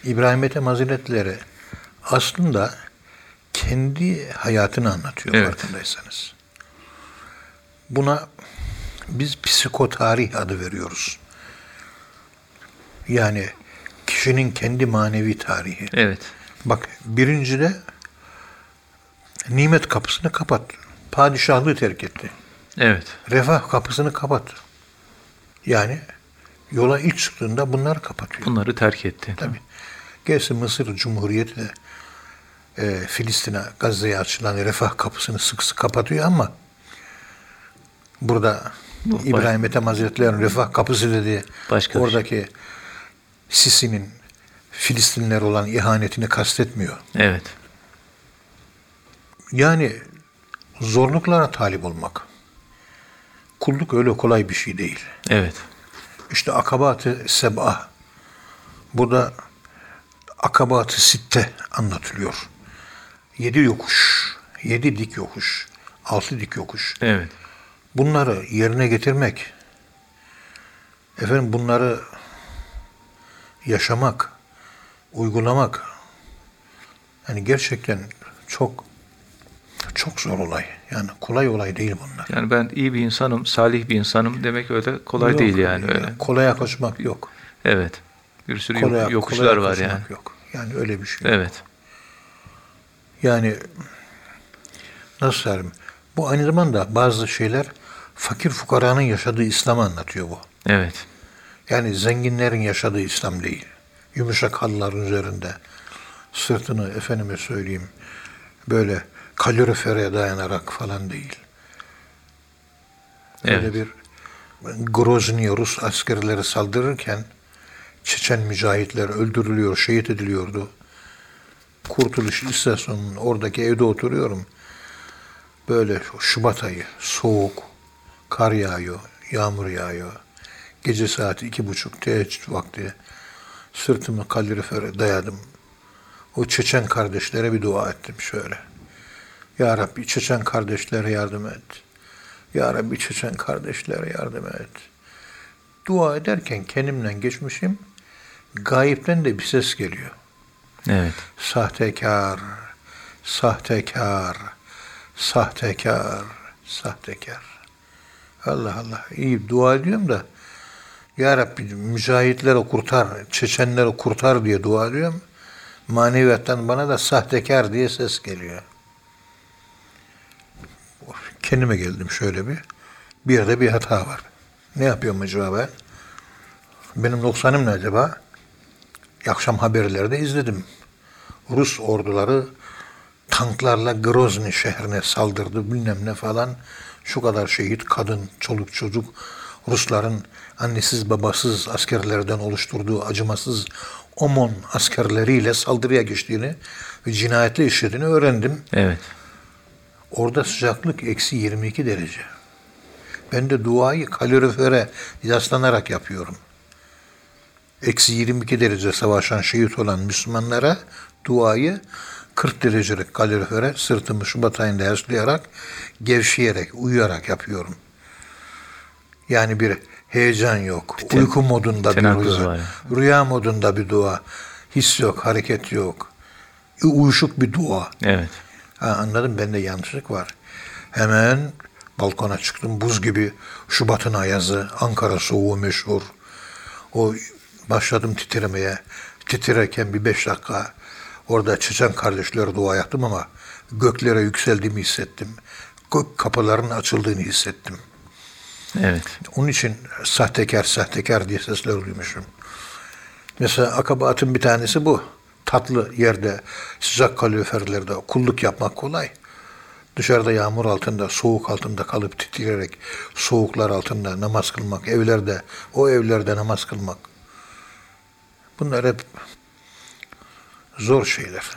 İbrahim Ethem Hazretleri aslında kendi hayatını anlatıyor
Evet.
farkındaysanız. Buna biz psikotarih adı veriyoruz. Yani kişinin kendi manevi tarihi.
Evet.
Bak birincide nimet kapısını kapat. Padişahlığı terk etti.
Evet.
Refah kapısını kapat. Yani yola ilk çıktığında bunları kapatıyor.
Bunları terk etti.
Tabii. Gerçi Mısır Cumhuriyeti de e, Filistin'e, Gazze'ye açılan refah kapısını sık sık kapatıyor ama burada
Bu
İbrahim Ethem Hazretleri'nin refah kapısı dediği
Başka bir şey.
Sisi'nin Filistinler olan ihanetini kastetmiyor.
Evet.
Yani zorluklara talip olmak. Kulluk öyle kolay bir şey değil.
Evet.
İşte akabatı seb'a. Burada akabatı sitte anlatılıyor. Yedi yokuş, yedi dik yokuş, altı dik yokuş.
Evet.
Bunları yerine getirmek, efendim bunları yaşamak, uygulamak, yani gerçekten çok çok zor olay. Yani kolay olay değil bunlar.
Yani ben iyi bir insanım, salih bir insanım demek öyle kolay
Yok,
değil yani öyle.
Kolaya kaçmak yok.
Evet. Bir sürü
Kolaya,
yok- yokuşlar
kolaya
var yani.
Yok. Yani öyle bir şey. yok.
Evet.
Yani nasıl söyleyeyim? Bu aynı zamanda bazı şeyler fakir fukaranın yaşadığı İslam'ı anlatıyor bu.
Evet.
Yani zenginlerin yaşadığı İslam değil. Yumuşak halıların üzerinde sırtını efendime söyleyeyim böyle kalorifere dayanarak falan değil. Öyle
Evet.
bir Grozny Rus askerleri saldırırken Çeçen mücahitler öldürülüyor, şehit ediliyordu. Kurtuluş İstasyonunun oradaki evde oturuyorum. Böyle Şubat ayı, soğuk, kar yağıyor, yağmur yağıyor. Gece saati iki buçuk, teheccüd vakti. Sırtımı kalorifere dayadım. O Çeçen kardeşlere bir dua ettim şöyle. Ya Rabbi Çeçen kardeşlere yardım et. Ya Rabbi Çeçen kardeşlere yardım et. Dua ederken kendimden geçmişim. Gayipten de bir ses geliyor.
Evet.
Sahtekar, sahtekar, sahtekar, sahtekar. Allah Allah. iyi dua ediyorum da Ya Rabbi mücahitleri kurtar, Çeçenleri kurtar diye dua ediyorum. Maneviyattan bana da sahtekar diye ses geliyor. Kendime geldim şöyle bir. Bir yerde bir hata var. Ne yapıyorum acaba ben? Benim noksanım ne acaba? Akşam haberlerde izledim. Rus orduları tanklarla Grozny şehrine saldırdı bilmem ne falan. Şu kadar şehit, kadın, çoluk çocuk Rusların annesiz babasız askerlerden oluşturduğu acımasız OMON askerleriyle saldırıya geçtiğini ve cinayetle işlediğini öğrendim.
Evet.
Orada sıcaklık eksi 22 derece. Ben de duayı kalorifere yaslanarak yapıyorum. Eksi 22 derece savaşan şehit olan Müslümanlara duayı 40 derecelik kalorifere sırtımı Şubat ayında yaslayarak, gevşeyerek, uyuyarak yapıyorum. Yani bir heyecan yok.
ten-
Uyku modunda bir rüya.
var
Rüya modunda bir dua. His yok, hareket yok. uyuşuk bir dua.
Evet.
Ha, anladım bende yanlışlık var. Hemen balkona çıktım. Buz gibi Şubat'ın ayazı, Ankara soğuğu meşhur. O başladım titremeye. Titrerken bir beş dakika orada Çeçen kardeşlere dua yaptım ama göklere yükseldiğimi hissettim. Gök kapılarının açıldığını hissettim.
Evet.
Onun için sahtekar sahtekar diye sesler duymuşum. Mesela akabatın bir tanesi bu. Tatlı yerde, sıcak kaloriferlerde kulluk yapmak kolay. Dışarıda yağmur altında, soğuk altında kalıp titreyerek soğuklar altında namaz kılmak, evlerde, o evlerde namaz kılmak. Bunlar hep zor şeyler.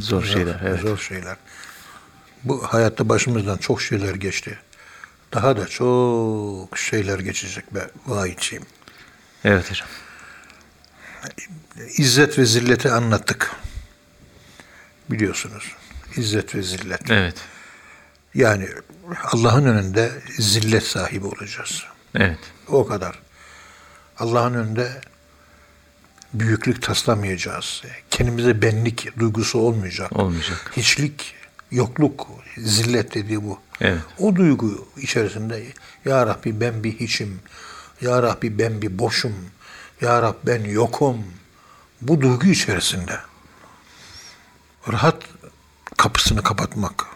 Zor şeyler. Evet.
Zor şeyler. Bu hayatta başımızdan çok şeyler geçti. Daha da çok şeyler geçecek be vahiyçiyim.
Evet hocam.
İzzet ve zilleti anlattık. Biliyorsunuz. İzzet ve zillet.
Evet.
Yani Allah'ın önünde zillet sahibi olacağız.
Evet.
O kadar. Allah'ın önünde büyüklük taslamayacağız. Kendimize benlik duygusu olmayacak.
Olmayacak.
Hiçlik, yokluk, zillet dediği bu.
Evet.
O duygu içerisinde Ya Rabbi ben bir hiçim, Ya Rabbi ben bir boşum, Ya Rabbi ben yokum. Bu duygu içerisinde rahat kapısını kapatmak.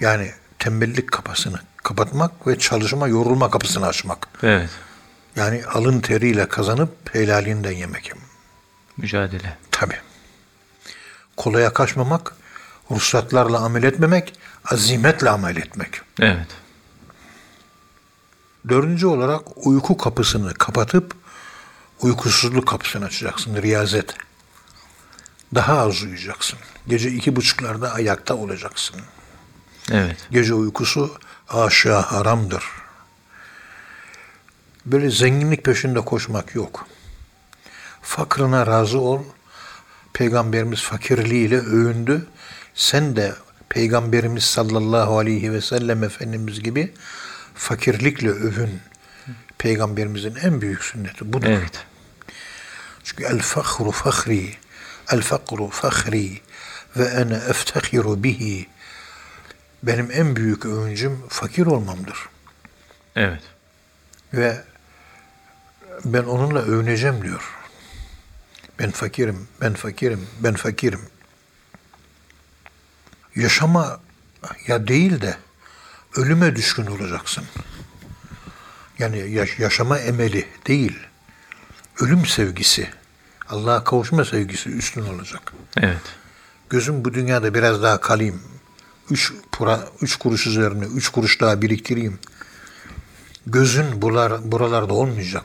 Yani tembellik kapısını kapatmak ve çalışma, yorulma kapısını açmak.
Evet.
Yani alın teriyle kazanıp helalinden yemek.
Mücadele.
Tabi. Kolaya kaçmamak, ruhsatlarla amel etmemek, azimetle amel etmek.
Evet.
Dördüncü olarak uyku kapısını kapatıp uykusuzluk kapısını açacaksın, riyazet. Daha az uyuyacaksın. Gece iki buçuklarda ayakta olacaksın.
Evet.
Gece uykusu aşağı haramdır. Böyle zenginlik peşinde koşmak yok. Fakrına razı ol. Peygamberimiz fakirliğiyle övündü. Sen de Peygamberimiz sallallahu aleyhi ve sellem Efendimiz gibi fakirlikle övün. Peygamberimizin en büyük sünneti budur.
Evet.
Çünkü el fakru fakri, el fakru fakri ve ene eftehiru bihi. Benim en büyük övüncüm fakir olmamdır.
Evet.
Ve ben onunla övüneceğim diyor. Ben fakirim, ben fakirim, ben fakirim. Yaşama ya değil de ölüme düşkün olacaksın. Yani yaş- yaşama emeli değil, ölüm sevgisi, Allah'a kavuşma sevgisi üstün olacak.
Evet.
Gözüm bu dünyada biraz daha kalayım. Üç, pura, üç kuruş üzerine üç kuruş daha biriktireyim. Gözün buralar, buralarda olmayacak.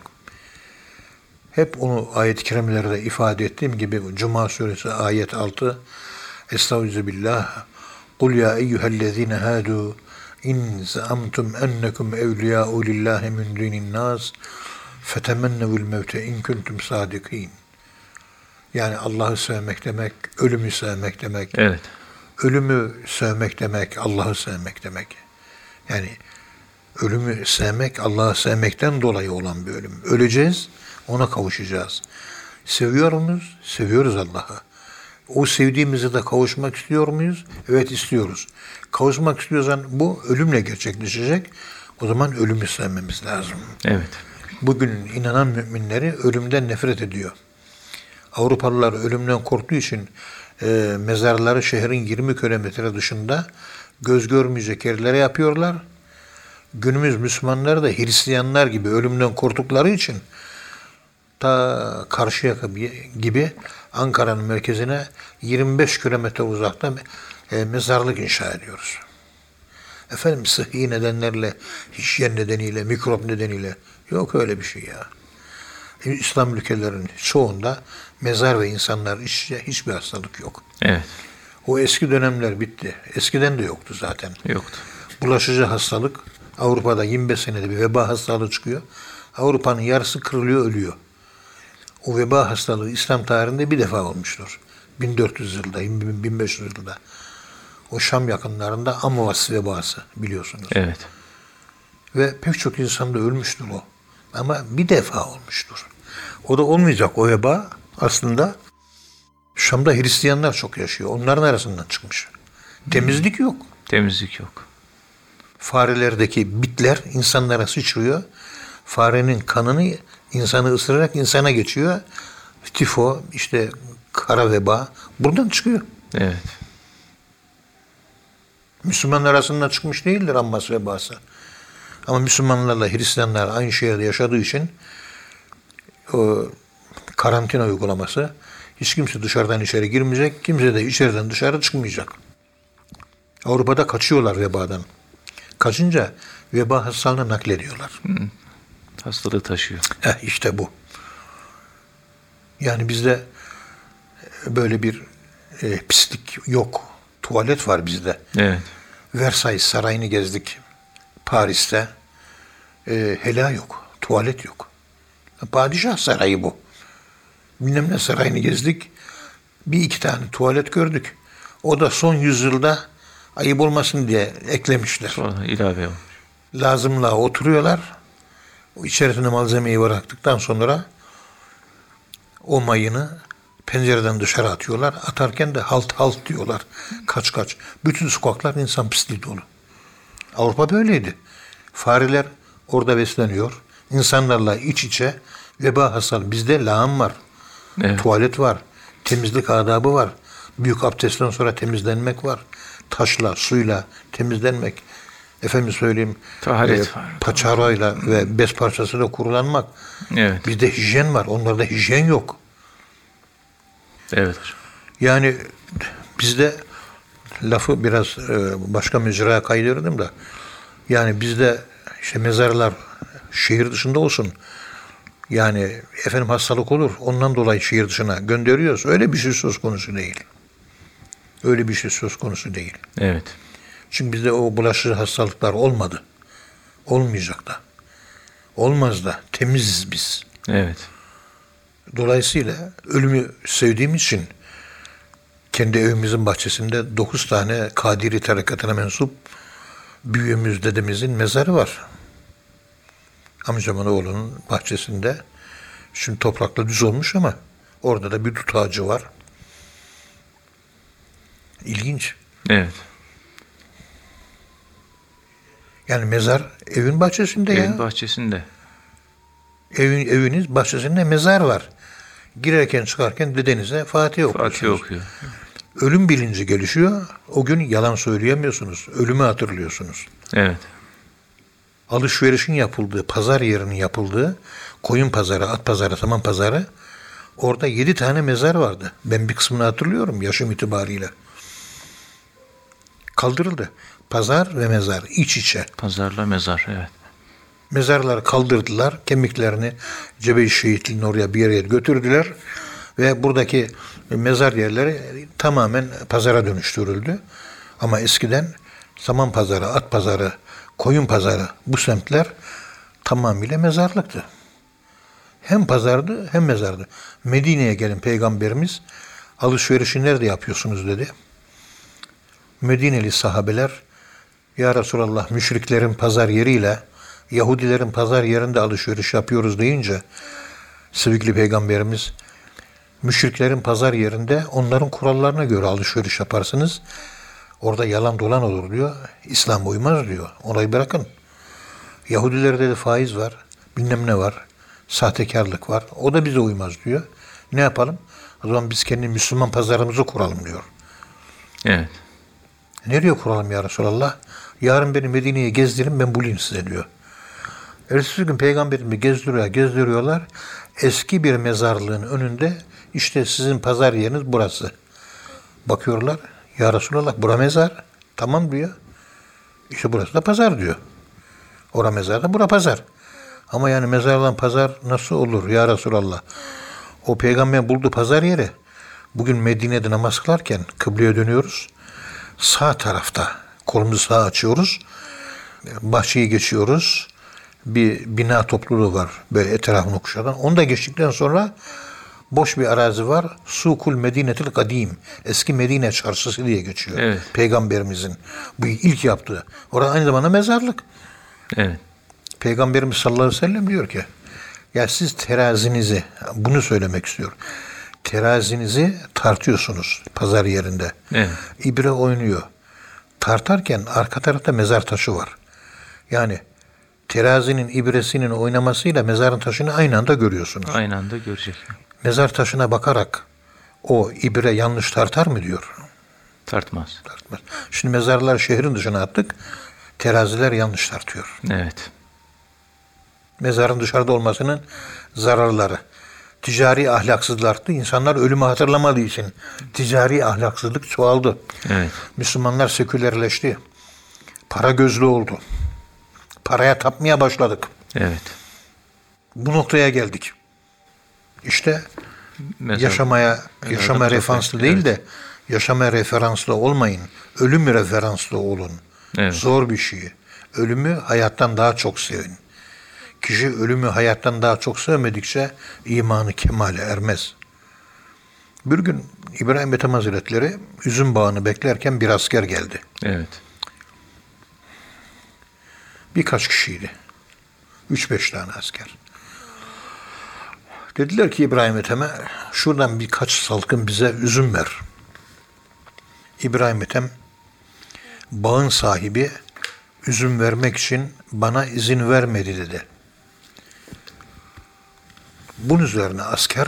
Hep onu ayet-i kerimelerde ifade ettiğim gibi Cuma suresi ayet 6 Estağfirullah Kul ya eyyühellezine hadu in zaamtum ennekum evliyâ'u lillahi min dinin nas fetemennevul mevte in kuntum sadikin. Yani Allah'ı sevmek demek, ölümü sevmek demek,
Evet.
ölümü sevmek demek, Allah'ı sevmek demek. Yani ölümü sevmek, Allah'ı sevmekten dolayı olan bir ölüm. Öleceğiz, ona kavuşacağız. Seviyor muyuz? Seviyoruz Allah'ı. O sevdiğimize de kavuşmak istiyor muyuz? Evet istiyoruz. Kavuşmak istiyorsan bu ölümle gerçekleşecek. O zaman ölümü sevmemiz lazım.
Evet.
Bugün inanan müminleri ölümden nefret ediyor. Avrupalılar ölümden korktuğu için e, mezarları şehrin 20 kilometre dışında göz görmeyecek yerlere yapıyorlar. Günümüz Müslümanlar da Hristiyanlar gibi ölümden korktukları için ta Karşıyaka gibi Ankara'nın merkezine 25 kilometre uzakta e, mezarlık inşa ediyoruz. Efendim sıhhi nedenlerle, hijyen nedeniyle, mikrop nedeniyle yok öyle bir şey ya. İslam ülkelerinin çoğunda mezar ve insanlar işçe hiçbir hastalık yok.
Evet.
O eski dönemler bitti. Eskiden de yoktu zaten.
Yoktu.
Bulaşıcı hastalık Avrupa'da 25 senede bir veba hastalığı çıkıyor. Avrupa'nın yarısı kırılıyor, ölüyor. O veba hastalığı İslam tarihinde bir defa olmuştur. 1400 yılda, 1500 yılda. O Şam yakınlarında Amvas vebası biliyorsunuz.
Evet.
Ve pek çok insan da ölmüştür o. Ama bir defa olmuştur. O da olmayacak o veba aslında Şam'da Hristiyanlar çok yaşıyor. Onların arasından çıkmış. Temizlik yok.
Temizlik yok.
Farelerdeki bitler insanlara sıçrıyor. Farenin kanını insanı ısırarak insana geçiyor. Tifo, işte kara veba buradan çıkıyor.
Evet.
Müslümanlar arasında çıkmış değildir Ammas vebası. Ama Müslümanlarla Hristiyanlar aynı şehirde yaşadığı için o karantina uygulaması hiç kimse dışarıdan içeri girmeyecek, kimse de içeriden dışarı çıkmayacak. Avrupa'da kaçıyorlar vebadan. Kaçınca veba hastalığını naklediyorlar.
Hastalığı taşıyor.
Heh, işte bu. Yani bizde böyle bir e, pislik yok. Tuvalet var bizde.
Evet.
Versailles Sarayı'nı gezdik Paris'te. E, hela yok. Tuvalet yok. Padişah sarayı bu. Bilmem ne sarayını gezdik. Bir iki tane tuvalet gördük. O da son yüzyılda ayıp olmasın diye eklemişler.
Sonra ilave olmuş.
Lazımla oturuyorlar. O içerisine malzemeyi bıraktıktan sonra o mayını pencereden dışarı atıyorlar. Atarken de halt halt diyorlar. Kaç kaç. Bütün sokaklar insan pisliği dolu. Avrupa böyleydi. Fareler orada besleniyor. İnsanlarla iç içe veba hastalığı. Bizde lağım var.
Evet.
Tuvalet var. Temizlik adabı var. Büyük abdestten sonra temizlenmek var. Taşla, suyla temizlenmek. Efendim söyleyeyim.
Taharet var.
Paçavrayla ve bez parçasıyla kurulanmak.
Evet.
Bizde hijyen var. Onlarda hijyen yok.
Evet.
Yani bizde lafı biraz e, başka mecraya kaydırdım da yani bizde işte mezarlar şehir dışında olsun. Yani efendim hastalık olur. Ondan dolayı şehir dışına gönderiyoruz. Öyle bir şey söz konusu değil. Öyle bir şey söz konusu değil.
Evet.
Çünkü bizde o bulaşıcı hastalıklar olmadı. Olmayacak da. Olmaz da. Temiziz biz.
Evet.
Dolayısıyla ölümü sevdiğim için kendi evimizin bahçesinde dokuz tane Kadiri tarikatına mensup büyüğümüz dedemizin mezarı var. Amcamın oğlunun bahçesinde. Şimdi toprakla düz olmuş ama orada da bir dut ağacı var. İlginç.
Evet.
Yani mezar evin bahçesinde ya.
Evin bahçesinde.
Evin, eviniz bahçesinde mezar var. Girerken çıkarken dedenize Fatiha okuyorsunuz.
Fatih okuyor.
Ölüm bilinci gelişiyor. O gün yalan söyleyemiyorsunuz. Ölümü hatırlıyorsunuz.
Evet.
Alışverişin yapıldığı, pazar yerinin yapıldığı koyun pazarı, at pazarı, saman pazarı orada yedi tane mezar vardı. Ben bir kısmını hatırlıyorum yaşım itibariyle. Kaldırıldı. Pazar ve mezar iç içe.
Pazarla mezar. Evet.
Mezarları kaldırdılar. Kemiklerini Cebe-i Şehitliğin oraya bir yere götürdüler. Ve buradaki mezar yerleri tamamen pazara dönüştürüldü. Ama eskiden saman pazarı, at pazarı, koyun pazarı bu semtler tamamıyla mezarlıktı. Hem pazardı hem mezardı. Medine'ye gelin peygamberimiz alışverişi nerede yapıyorsunuz dedi. Medineli sahabeler ya Resulallah müşriklerin pazar yeriyle Yahudilerin pazar yerinde alışveriş yapıyoruz deyince sevgili peygamberimiz müşriklerin pazar yerinde onların kurallarına göre alışveriş yaparsınız. Orada yalan dolan olur diyor. İslam uymaz diyor. Orayı bırakın. Yahudilerde de faiz var. Bilmem ne var. Sahtekarlık var. O da bize uymaz diyor. Ne yapalım? O zaman biz kendi Müslüman pazarımızı kuralım diyor.
Evet.
Nereye kuralım ya Resulallah? Yarın beni Medine'ye gezdirin ben bulayım size diyor. Ertesi gün peygamberimi gezdiriyor, gezdiriyorlar. Eski bir mezarlığın önünde işte sizin pazar yeriniz burası. Bakıyorlar. Ya Resulallah bura mezar. Tamam diyor. İşte burası da pazar diyor. Ora mezar da bura pazar. Ama yani mezarla pazar nasıl olur ya Resulallah? O peygamber buldu pazar yeri. Bugün Medine'de namaz kılarken kıbleye dönüyoruz. Sağ tarafta kolumuzu sağa açıyoruz. Bahçeyi geçiyoruz. Bir bina topluluğu var böyle etrafını kuşatan. Onu da geçtikten sonra boş bir arazi var. Sukul Medinetil Kadim. Eski Medine çarşısı diye geçiyor.
Evet.
Peygamberimizin bu ilk yaptığı. Orada aynı zamanda mezarlık.
Evet.
Peygamberimiz sallallahu aleyhi ve sellem diyor ki ya siz terazinizi bunu söylemek istiyor. Terazinizi tartıyorsunuz pazar yerinde.
Evet.
İbre oynuyor. Tartarken arka tarafta mezar taşı var. Yani terazinin ibresinin oynamasıyla mezarın taşını aynı anda görüyorsunuz.
Aynı anda görecek.
Mezar taşına bakarak o ibre yanlış tartar mı diyor.
Tartmaz.
Tartmaz. Şimdi mezarlar şehrin dışına attık. Teraziler yanlış tartıyor.
Evet.
Mezarın dışarıda olmasının zararları. Ticari ahlaksızlık arttı. İnsanlar ölümü hatırlamadığı için ticari ahlaksızlık çoğaldı.
Evet.
Müslümanlar sekülerleşti. Para gözlü oldu. Paraya tapmaya başladık.
Evet.
Bu noktaya geldik. İşte
Mezar-
yaşamaya yaşama referanslı
evet.
değil de yaşama referanslı olmayın. Ölüm referanslı olun.
Evet.
Zor bir şey. Ölümü hayattan daha çok sevin. Kişi ölümü hayattan daha çok sevmedikçe imanı kemale ermez. Bir gün İbrahim Ethem Hazretleri üzüm bağını beklerken bir asker geldi.
Evet.
Birkaç kişiydi. Üç beş tane asker. Dediler ki İbrahim Ethem'e şuradan birkaç salkım bize üzüm ver. İbrahim Ethem bağın sahibi üzüm vermek için bana izin vermedi dedi. Bunun üzerine asker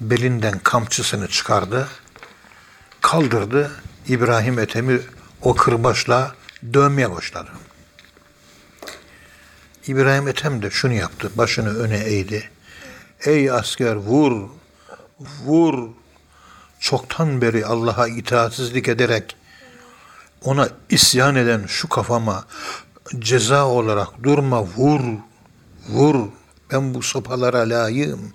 belinden kamçısını çıkardı, kaldırdı, İbrahim Ethem'i o kırbaçla dövmeye başladı. İbrahim Ethem de şunu yaptı, başını öne eğdi. Ey asker vur, vur. Çoktan beri Allah'a itaatsizlik ederek ona isyan eden şu kafama ceza olarak durma vur, vur. Ben bu sopalara layığım,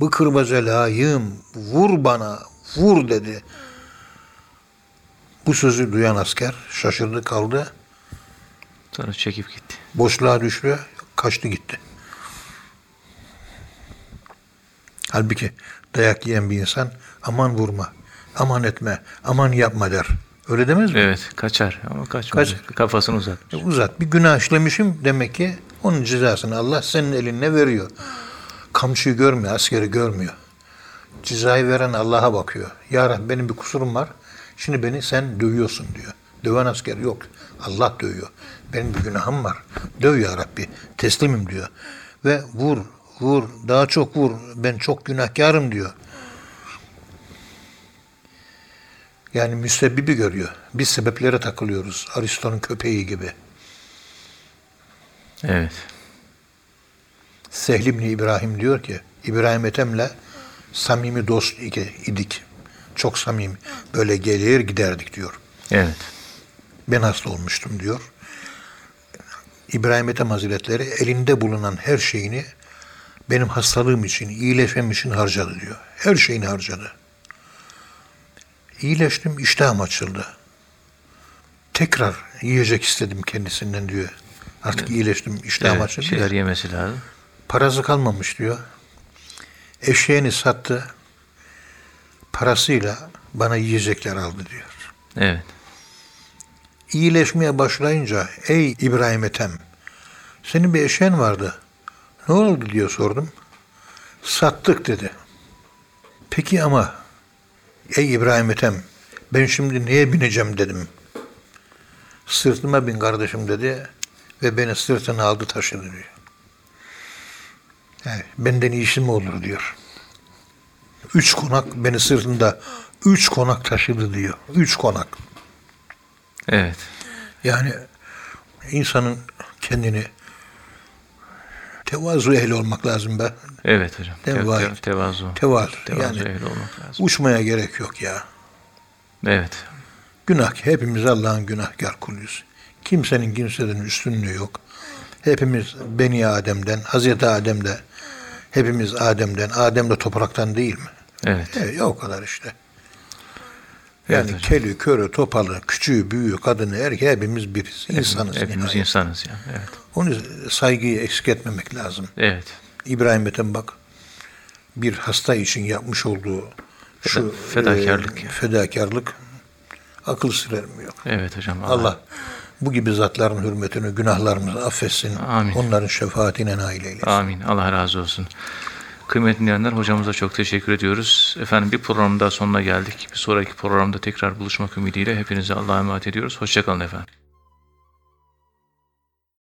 bu kırbaca layığım, vur bana, vur dedi. Bu sözü duyan asker şaşırdı kaldı,
Sonra çekip gitti.
boşluğa düştü, kaçtı gitti. Halbuki dayak yiyen bir insan aman vurma, aman etme, aman yapma der. Öyle demez mi?
Evet. Kaçar ama kaçmaz. Kafasını uzatmış.
E, Uzat. Bir günah işlemişim demek ki onun cezasını Allah senin eline veriyor. Kamçıyı görmüyor, askeri görmüyor. Cezayı veren Allah'a bakıyor. Ya Rabbi benim bir kusurum var. Şimdi beni sen dövüyorsun diyor. Döven asker yok. Allah dövüyor. Benim bir günahım var. Döv ya Rabbi. Teslimim diyor. Ve vur, vur, daha çok vur. Ben çok günahkarım diyor. Yani müsebbibi görüyor. Biz sebeplere takılıyoruz. Aristo'nun köpeği gibi.
Evet.
Sehl İbni İbrahim diyor ki, İbrahim Ethem'le samimi dost idik. Çok samimi. Böyle gelir giderdik diyor.
Evet.
Ben hasta olmuştum diyor. İbrahim Ethem Hazretleri elinde bulunan her şeyini benim hastalığım için, iyileşmem için harcadı diyor. Her şeyini harcadı. İyileştim, iştahım açıldı. Tekrar yiyecek istedim kendisinden diyor. Artık iyileştim, iştahım
evet.
Açıldı.
şeyler yemesi lazım.
Parası kalmamış diyor. Eşeğini sattı. Parasıyla bana yiyecekler aldı diyor.
Evet.
İyileşmeye başlayınca ey İbrahim Ethem senin bir eşeğin vardı. Ne oldu diyor sordum. Sattık dedi. Peki ama ey İbrahim Ethem ben şimdi neye bineceğim dedim. Sırtıma bin kardeşim dedi ve beni sırtına aldı taşıdı diyor. Yani benden iyisi mi olur diyor. Üç konak beni sırtında üç konak taşıdı diyor. Üç konak.
Evet.
Yani insanın kendini tevazu ehli olmak lazım be.
Evet hocam. Te- te- tevazu.
Tevazu.
Tevazu
Yani
ehli olmak lazım.
uçmaya gerek yok ya.
Evet.
Günah. Hepimiz Allah'ın günahkar kuluyuz. Kimsenin kimseden üstünlüğü yok. Hepimiz Beni Adem'den, Hazreti Adem'de, hepimiz Adem'den, Adem de topraktan değil mi?
Evet.
Evet, ya o kadar işte. Yani
Evet hocam.
keli, körü, topalı, küçüğü, büyüğü, kadını, erkeği hepimiz biriz. İnsanız.
Hepimiz
nihayet.
insanız ya. Evet.
Onu saygıyı eksik etmemek lazım.
Evet.
İbrahim Ethem bak bir hasta için yapmış olduğu şu
Feda- fedakarlık
e, fedakarlık akıl sır ermiyor.
Evet hocam.
Allah bu gibi zatların hürmetine günahlarımızı affetsin.
Amin.
Onların şefaatine nail eylesin.
Amin. Allah razı olsun. Kıymetli dinleyenler hocamıza çok teşekkür ediyoruz. Efendim bir programın daha sonuna geldik. Bir sonraki programda tekrar buluşmak ümidiyle hepinize Allah'a emanet ediyoruz. Hoşçakalın efendim.